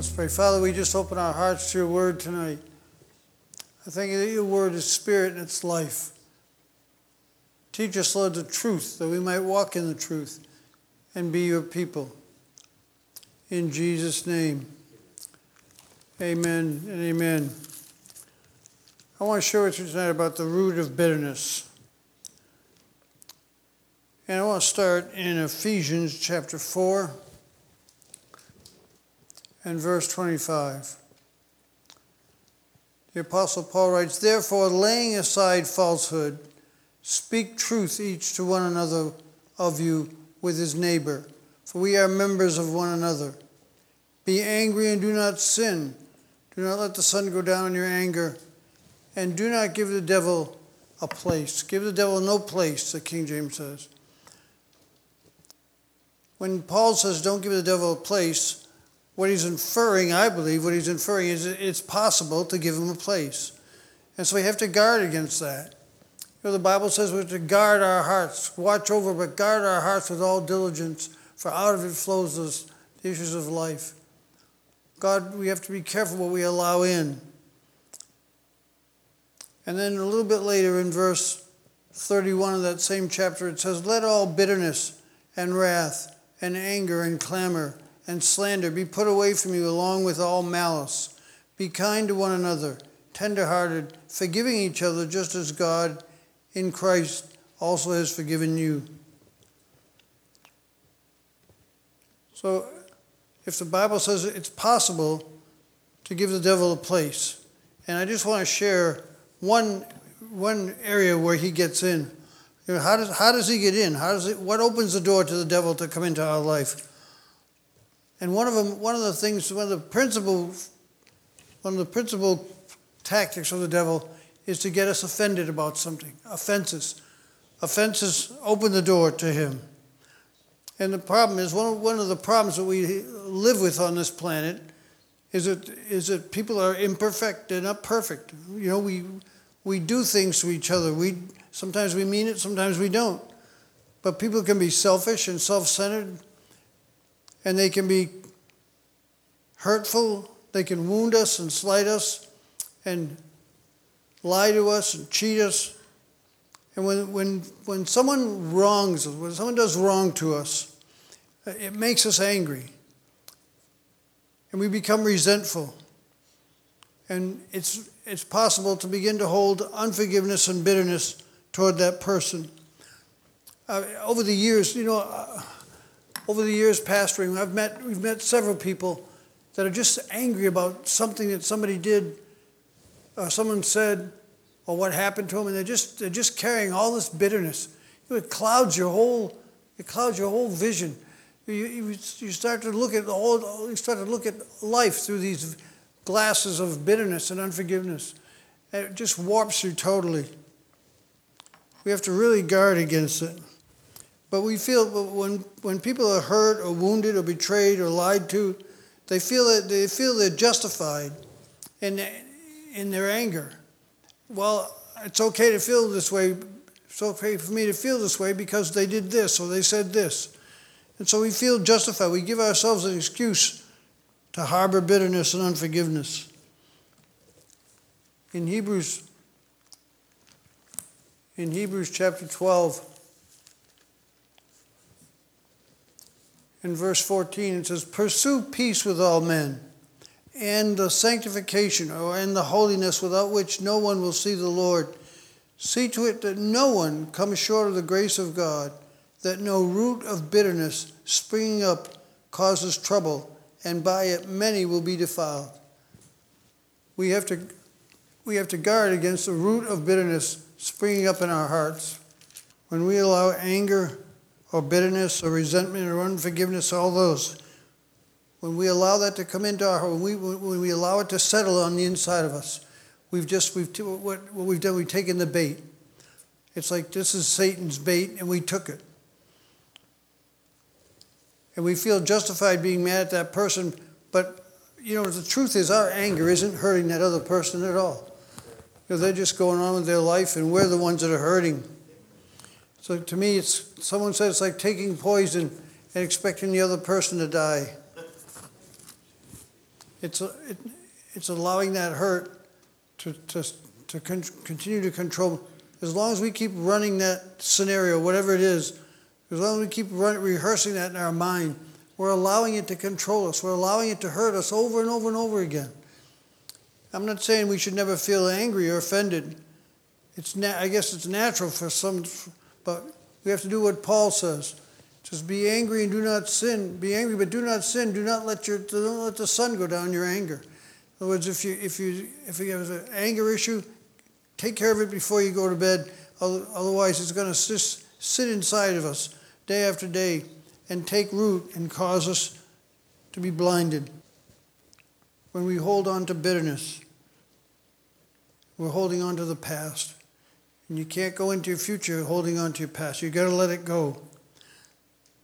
Let's pray. Father, we just open our hearts to your word tonight. I thank you that your word is spirit and it's life. Teach us, Lord, the truth, that we might walk in the truth and be your people. In Jesus' name, amen and amen. I want to share with you tonight about the root of bitterness. And I want to start in Ephesians chapter 4 and verse 25. The Apostle Paul writes, Therefore, laying aside falsehood, speak truth each to one another of you with his neighbor, for we are members of one another. Be angry and do not sin. Do not let the sun go down in your anger, and do not give the devil a place. Give the devil no place, the King James says. When Paul says don't give the devil a place, what he's inferring, I believe, what he's inferring is it's possible to give him a place. And so we have to guard against that. You know, the Bible says we have to guard our hearts, watch over, but guard our hearts with all diligence, for out of it flows the issues of life. God, we have to be careful what we allow in. And then a little bit later in verse 31 of that same chapter, it says, Let all bitterness and wrath and anger and clamor and slander be put away from you along with all malice. Be kind to one another, tenderhearted, forgiving each other just as God in Christ also has forgiven you. So, if the Bible says it's possible to give the devil a place, and I just want to share one, one area where he gets in. You know, how, does, how does he get in? How does it, what opens the door to the devil to come into our life? And one of them, one of the things, one of the principal, one of the principal tactics of the devil is to get us offended about something. Offenses, offenses open the door to him. And the problem is one of, one of the problems that we live with on this planet is that is that people are imperfect. They're not perfect. You know, we we do things to each other. We sometimes we mean it, sometimes we don't. But people can be selfish and self-centered and they can be hurtful. They can wound us and slight us and lie to us and cheat us. And when, when, when someone wrongs us, when someone does wrong to us, it makes us angry. And we become resentful. And it's, it's possible to begin to hold unforgiveness and bitterness toward that person. Uh, over the years, you know, uh, over the years pastoring, I've met, we've met several people that are just angry about something that somebody did or someone said or what happened to them, and they're just, they're just carrying all this bitterness. It clouds your whole, it clouds your whole vision. You, you, you start to look at whole, you start to look at life through these glasses of bitterness and unforgiveness. And it just warps you totally. We have to really guard against it. But we feel when, when people are hurt or wounded or betrayed or lied to, they feel that they feel they're justified in, in their anger. Well, it's okay to feel this way. It's okay for me to feel this way because they did this or they said this. And so we feel justified. We give ourselves an excuse to harbor bitterness and unforgiveness. In Hebrews, in Hebrews chapter 12, in verse 14, it says, Pursue peace with all men, and the sanctification or and the holiness without which no one will see the Lord. See to it that no one comes short of the grace of God, that no root of bitterness springing up causes trouble, and by it many will be defiled. We have to, we have to guard against the root of bitterness springing up in our hearts. When we allow anger, or bitterness or resentment or unforgiveness, all those. when we allow that to come into our heart, when we, when we allow it to settle on the inside of us, we've just, we've, what, what we've done, we've taken the bait. It's like this is Satan's bait, and we took it. And we feel justified being mad at that person, but you know, the truth is our anger isn't hurting that other person at all. You know, they're just going on with their life, and we're the ones that are hurting. So to me, it's someone said it's like taking poison and expecting the other person to die. It's, a, it, it's allowing that hurt to, to, to con- continue to control. As long as we keep running that scenario, whatever it is, as long as we keep run, rehearsing that in our mind, we're allowing it to control us. We're allowing it to hurt us over and over and over again. I'm not saying we should never feel angry or offended. It's na- I guess it's natural for some, but we have to do what Paul says. Just be angry and do not sin. Be angry, but do not sin. Do not let your don't let the sun go down your anger. In other words, if you if you if you have an anger issue, take care of it before you go to bed. Otherwise, it's going to just sit inside of us day after day and take root and cause us to be blinded. When we hold on to bitterness, we're holding on to the past. And you can't go into your future holding on to your past. You've got to let it go.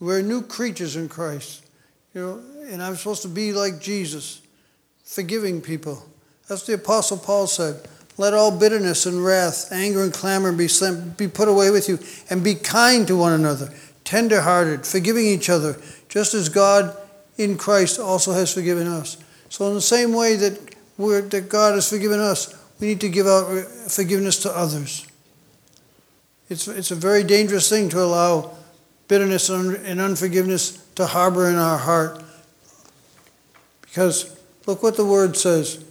We're new creatures in Christ. You know, and I'm supposed to be like Jesus, forgiving people. That's the Apostle Paul said. Let all bitterness and wrath, anger and clamor be, sent, be put away with you, and be kind to one another, tenderhearted, forgiving each other, just as God in Christ also has forgiven us. So, in the same way that, that God has forgiven us, we need to give out forgiveness to others. It's, it's a very dangerous thing to allow bitterness and unforgiveness to harbor in our heart. Because look what the word says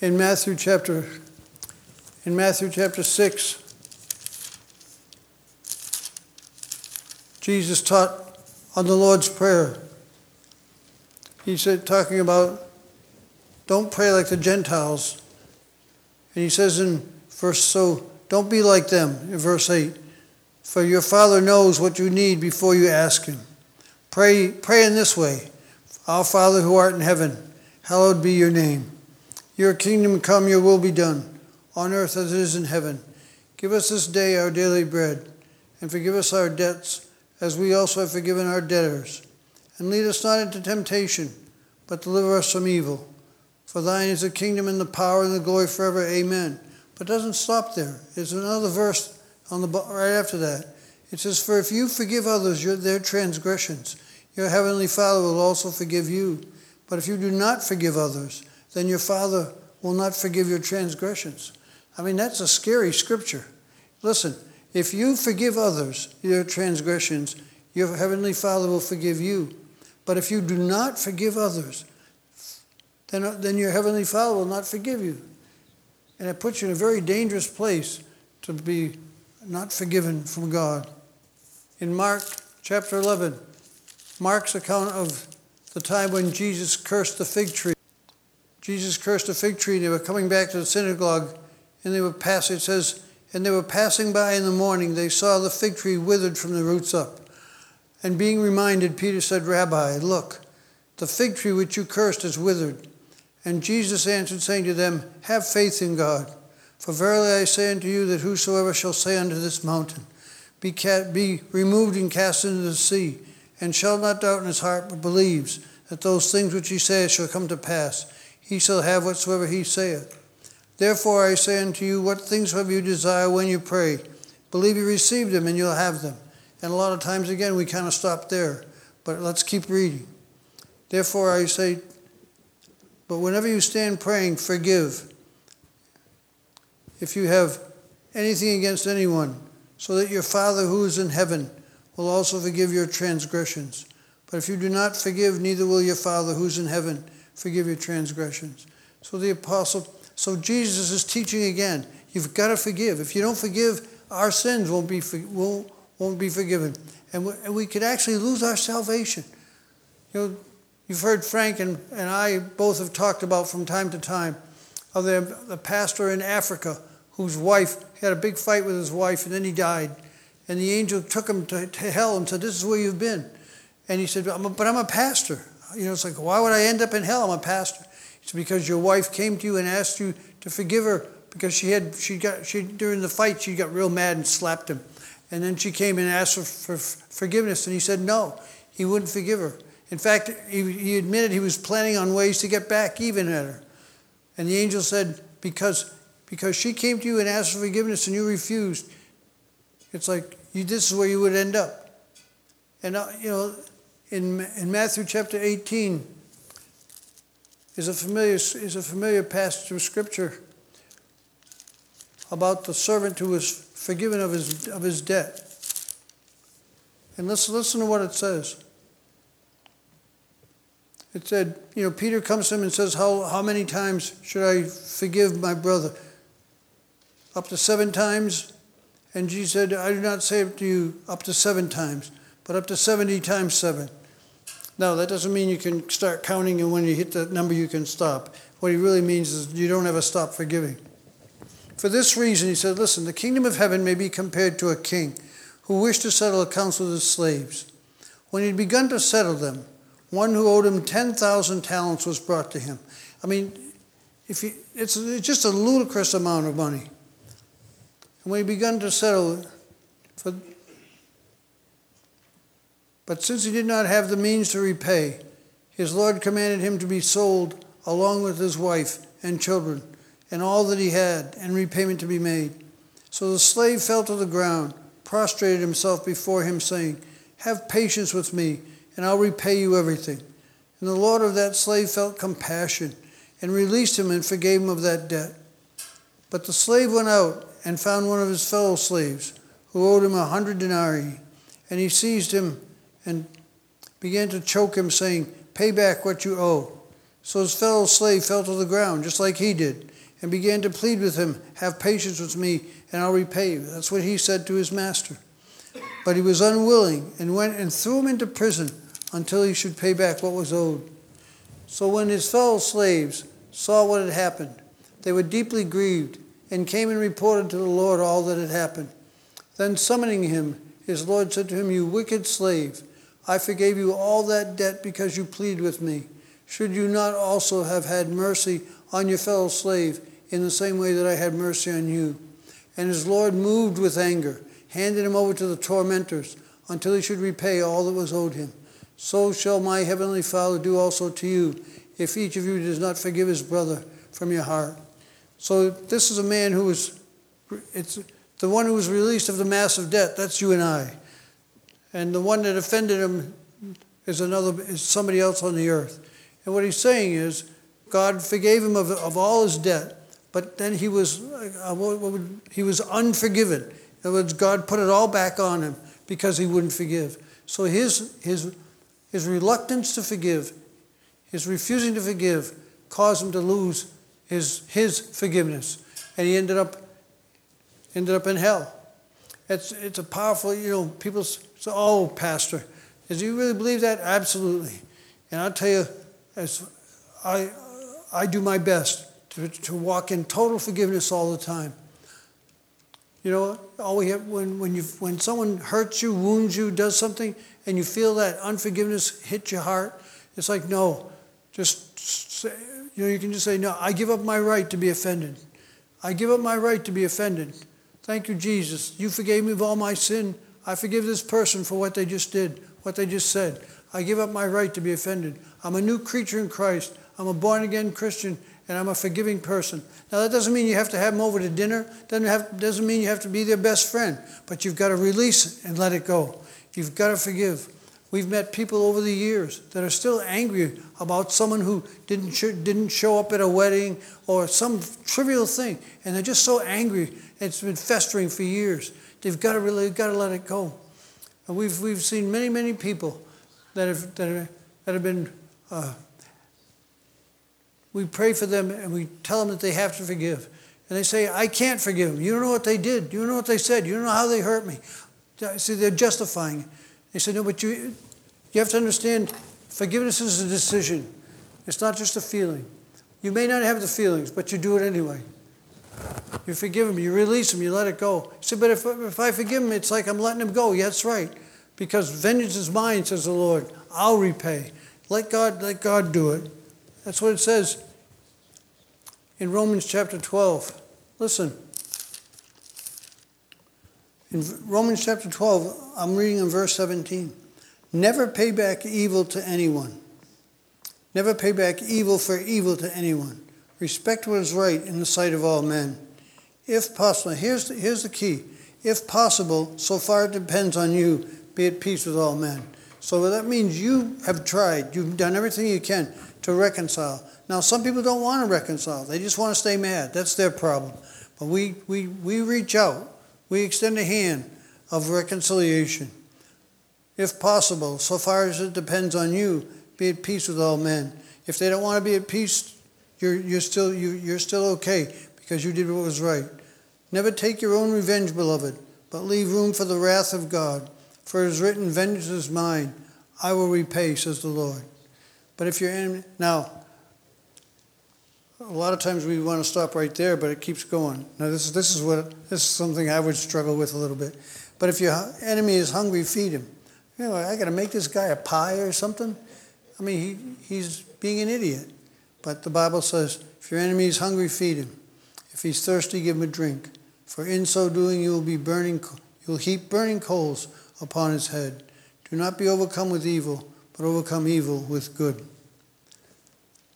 in Matthew chapter in Matthew chapter 6 Jesus taught on the Lord's prayer. He said talking about don't pray like the Gentiles. And he says in verse so don't be like them in verse 8. For your Father knows what you need before you ask Him. Pray, pray in this way Our Father who art in heaven, hallowed be your name. Your kingdom come, your will be done, on earth as it is in heaven. Give us this day our daily bread, and forgive us our debts, as we also have forgiven our debtors. And lead us not into temptation, but deliver us from evil. For thine is the kingdom and the power and the glory forever. Amen. But it doesn't stop there. There's another verse on the right after that. It says, "For if you forgive others their transgressions, your heavenly Father will also forgive you. But if you do not forgive others, then your Father will not forgive your transgressions." I mean, that's a scary scripture. Listen, if you forgive others your transgressions, your heavenly Father will forgive you. But if you do not forgive others, then, then your heavenly Father will not forgive you. And it puts you in a very dangerous place to be not forgiven from God. In Mark chapter 11, Mark's account of the time when Jesus cursed the fig tree. Jesus cursed the fig tree, and they were coming back to the synagogue, and they were passing, it says, and they were passing by in the morning, they saw the fig tree withered from the roots up. And being reminded, Peter said, Rabbi, look, the fig tree which you cursed is withered. And Jesus answered, saying to them, Have faith in God. For verily I say unto you that whosoever shall say unto this mountain, be, be removed and cast into the sea, and shall not doubt in his heart, but believes that those things which he saith shall come to pass, he shall have whatsoever he saith. Therefore I say unto you, what things have you desire when you pray? Believe you receive them, and you'll have them. And a lot of times, again, we kind of stop there. But let's keep reading. Therefore I say, but whenever you stand praying, forgive if you have anything against anyone, so that your Father who is in heaven will also forgive your transgressions. But if you do not forgive, neither will your Father who's in heaven forgive your transgressions. So the apostle, so Jesus is teaching again. You've got to forgive. If you don't forgive, our sins won't be won't, won't be forgiven, and we, and we could actually lose our salvation. You know, you've heard Frank and, and I both have talked about from time to time of the, the pastor in Africa whose wife had a big fight with his wife, and then he died. And the angel took him to, to hell and said, This is where you've been. And he said, But I'm a pastor. you know, it's like, why would I end up in hell? I'm a pastor. It's because your wife came to you and asked you to forgive her because she had, she got, she, during the fight, she got real mad and slapped him. And then she came and asked for forgiveness, and he said no, he wouldn't forgive her. In fact, he, he admitted he was planning on ways to get back even at her. And the angel said, because, because she came to you and asked for forgiveness and you refused, it's like you, this is where you would end up. And, uh, you know, in, in Matthew chapter 18 is a familiar, is a familiar passage of scripture about the servant who was forgiven of his, of his debt. And let's listen to what it says. It said, you know, Peter comes to him and says, How, how many times should I forgive my brother? Up to seven times? And Jesus said, I do not say it to you up to seven times, but up to 70 times seven. Now, that doesn't mean you can start counting, and when you hit that number, you can stop. What he really means is you don't ever stop forgiving. For this reason, he said, Listen, the kingdom of heaven may be compared to a king who wished to settle accounts with his slaves. When he had begun to settle them, one who owed him 10,000 talents was brought to him. I mean, if he, it's, it's just a ludicrous amount of money. And when he began to settle, for, but since he did not have the means to repay, his Lord commanded him to be sold along with his wife and children and all that he had, and repayment to be made. So the slave fell to the ground, prostrated himself before him, saying, Have patience with me, and I'll repay you everything. And the Lord of that slave felt compassion, and released him and forgave him of that debt. But the slave went out and found one of his fellow slaves, who owed him a hundred denarii. And he seized him and began to choke him, saying, Pay back what you owe. So his fellow slave fell to the ground, just like he did and began to plead with him, Have patience with me, and I'll repay you. That's what he said to his master. But he was unwilling and went and threw him into prison until he should pay back what was owed. So when his fellow slaves saw what had happened, they were deeply grieved and came and reported to the Lord all that had happened. Then summoning him, his Lord said to him, You wicked slave, I forgave you all that debt because you pleaded with me. Should you not also have had mercy on your fellow slave? in the same way that I had mercy on you. And his Lord, moved with anger, handed him over to the tormentors until he should repay all that was owed him. So shall my heavenly Father do also to you, if each of you does not forgive his brother from your heart. So this is a man who was, it's the one who was released of the massive debt. That's you and I. And the one that offended him is another, is somebody else on the earth. And what he's saying is, God forgave him of, of all his debt, but then he was, uh, would, he was unforgiven. In other words, God put it all back on him because he wouldn't forgive. So his, his, his reluctance to forgive, his refusing to forgive, caused him to lose his, his forgiveness. And he ended up, ended up in hell. It's, it's a powerful, you know, people say, oh, Pastor, does you really believe that? Absolutely. And I'll tell you, as I, I do my best to, to walk in total forgiveness all the time. You know, all we have, when, when, you, when someone hurts you, wounds you, does something, and you feel that unforgiveness hit your heart, it's like, no, just say, you know, you can just say, no, I give up my right to be offended. I give up my right to be offended. Thank you, Jesus. You forgave me of all my sin. I forgive this person for what they just did, what they just said. I give up my right to be offended. I'm a new creature in Christ. I'm a born again Christian, and I'm a forgiving person. Now, that doesn't mean you have to have them over to dinner, doesn't, have, doesn't mean you have to be their best friend, but you've got to release it and let it go. You've got to forgive. We've met people over the years that are still angry about someone who didn't, sh- didn't show up at a wedding or some trivial thing, and they're just so angry. It's been festering for years. They've got to really got to let it go. And we've, we've seen many, many people that have, that, are, that have been uh, we pray for them and we tell them that they have to forgive. And they say, I can't forgive them. You don't know what they did. You don't know what they said. You don't know how they hurt me. See, they're justifying. They say, no, but you, you have to understand forgiveness is a decision. It's not just a feeling. You may not have the feelings, but you do it anyway. You forgive them, you release them, you let it go. You say, but if, if I forgive them, it's like I'm letting them go. Yeah, that's right. Because vengeance is mine, says the Lord. I'll repay. Let God, let God do it. That's what it says in Romans chapter 12. Listen. In Romans chapter 12, I'm reading in verse 17. Never pay back evil to anyone. Never pay back evil for evil to anyone. Respect what is right in the sight of all men. If possible, here's the, here's the key. If possible, so far it depends on you, be at peace with all men. So that means you have tried, you've done everything you can to reconcile. Now, some people don't want to reconcile, they just want to stay mad. That's their problem. But we, we, we reach out, we extend a hand of reconciliation. If possible, so far as it depends on you, be at peace with all men. If they don't want to be at peace, you're, you're, still, you, you're still okay because you did what was right. Never take your own revenge, beloved, but leave room for the wrath of God. For it is written, Vengeance is mine, I will repay, says the Lord. But if your enemy, now, a lot of times we want to stop right there, but it keeps going. Now, this is, this is what this is something I would struggle with a little bit. But if your enemy is hungry, feed him. You know, I got to make this guy a pie or something. I mean, he, he's being an idiot. But the Bible says, if your enemy is hungry, feed him. If he's thirsty, give him a drink. For in so doing, you will be burning, you'll heap burning coals upon his head. Do not be overcome with evil, but overcome evil with good.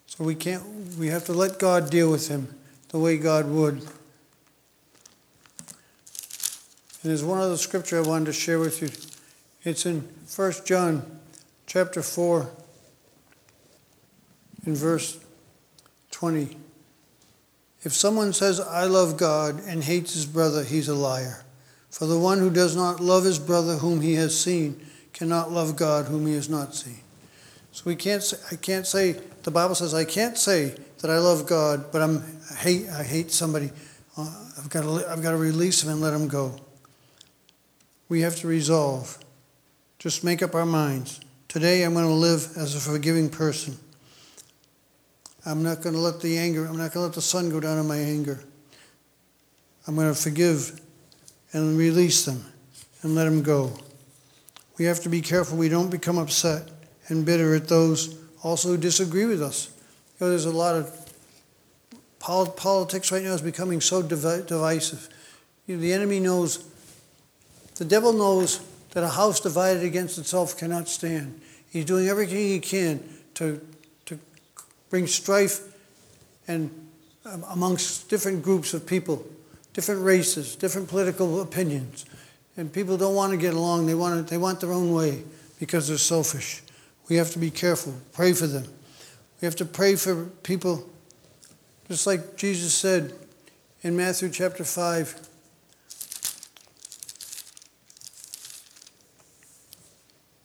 So we can't, we have to let God deal with him the way God would. And there's one other scripture I wanted to share with you. It's in 1 John chapter 4 in verse 20. If someone says, I love God, and hates his brother, he's a liar. For the one who does not love his brother whom he has seen cannot love God whom he has not seen. So we can't say, I can't say, the Bible says, I can't say that I love God, but I'm, I, hate, I hate somebody. Uh, I've, got to, I've got to release him and let him go. We have to resolve. Just make up our minds. Today I'm going to live as a forgiving person. I'm not going to let the anger, I'm not going to let the sun go down on my anger. I'm going to forgive and release them and let them go. We have to be careful we don't become upset and bitter at those also who disagree with us. You know, there's a lot of politics right now is becoming so divisive. You know, the enemy knows, the devil knows that a house divided against itself cannot stand. He's doing everything he can to bring strife and um, amongst different groups of people, different races, different political opinions. And people don't want to get along. They want, they want their own way because they're selfish. We have to be careful. Pray for them. We have to pray for people, just like Jesus said in Matthew chapter 5.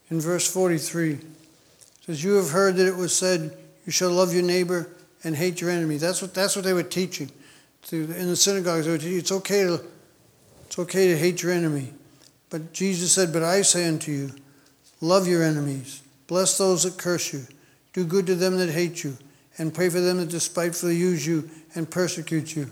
In verse 43, it says, You have heard that it was said, you shall love your neighbor and hate your enemy. That's what, that's what they were teaching. In the synagogues, they were teaching, it's okay, to, it's okay to hate your enemy. But Jesus said, But I say unto you, love your enemies, bless those that curse you, do good to them that hate you, and pray for them that despitefully use you and persecute you,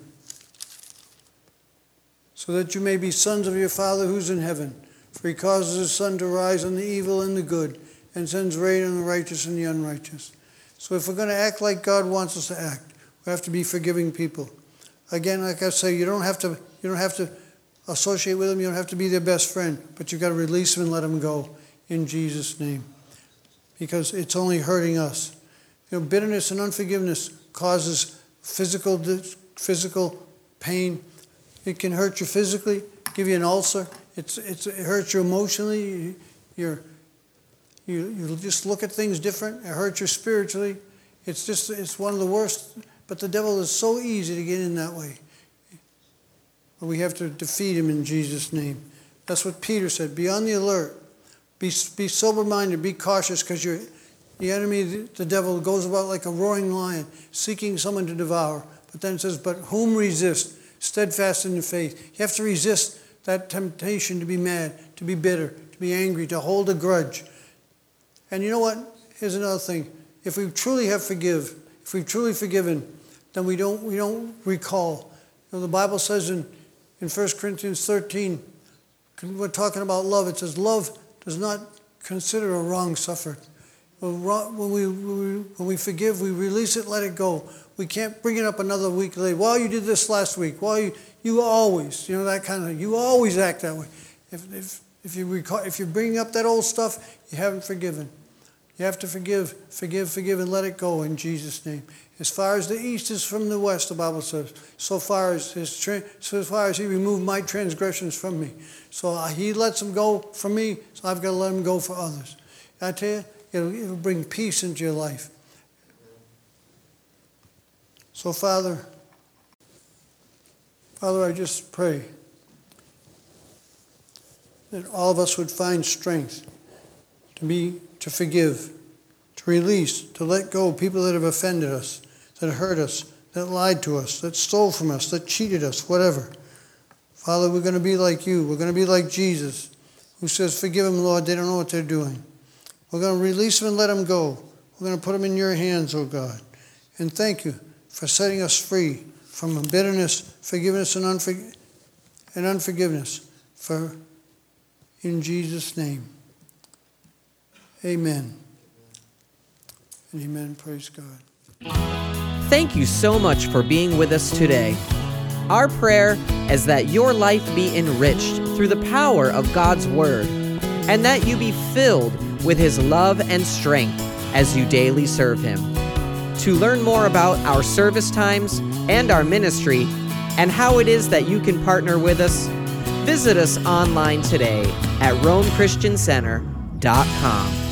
so that you may be sons of your Father who's in heaven. For he causes his sun to rise on the evil and the good, and sends rain on the righteous and the unrighteous. So if we're going to act like God wants us to act, we have to be forgiving people. Again, like I say, you don't have to you don't have to associate with them. You don't have to be their best friend, but you've got to release them and let them go in Jesus' name, because it's only hurting us. You know, bitterness and unforgiveness causes physical physical pain. It can hurt you physically, give you an ulcer. It's, it's, it hurts you emotionally. You're you, you just look at things different. It hurts you spiritually. It's just, it's one of the worst. But the devil is so easy to get in that way. We have to defeat him in Jesus' name. That's what Peter said. Be on the alert. Be, be sober minded. Be cautious because the enemy, the devil, goes about like a roaring lion, seeking someone to devour. But then it says, But whom resist? Steadfast in the faith. You have to resist that temptation to be mad, to be bitter, to be angry, to hold a grudge. And you know what? Here's another thing. If we truly have forgive, if we've truly forgiven, then we don't, we don't recall. You know, the Bible says in, in 1 Corinthians 13, we're talking about love. It says, love does not consider a wrong suffered. When we, when we forgive, we release it, let it go. We can't bring it up another week later. Well, you did this last week. Well, you, you always, you know, that kind of, you always act that way. If, if, if, you recall, if you're bringing up that old stuff, you haven't forgiven. You have to forgive, forgive, forgive, and let it go in Jesus' name. As far as the east is from the west, the Bible says, so far as his so far as he removed my transgressions from me. So uh, he lets them go from me, so I've got to let them go for others. I tell you, it'll, it'll bring peace into your life. So, Father, Father, I just pray that all of us would find strength to be to forgive, to release, to let go people that have offended us, that hurt us, that lied to us, that stole from us, that cheated us, whatever. Father, we're going to be like you. We're going to be like Jesus, who says, Forgive them, Lord. They don't know what they're doing. We're going to release them and let them go. We're going to put them in your hands, oh God. And thank you for setting us free from bitterness, forgiveness, and, and unforgiveness. For in Jesus' name. Amen. Amen. Praise God. Thank you so much for being with us today. Our prayer is that your life be enriched through the power of God's Word, and that you be filled with His love and strength as you daily serve Him. To learn more about our service times and our ministry, and how it is that you can partner with us, visit us online today at RomeChristianCenter.com.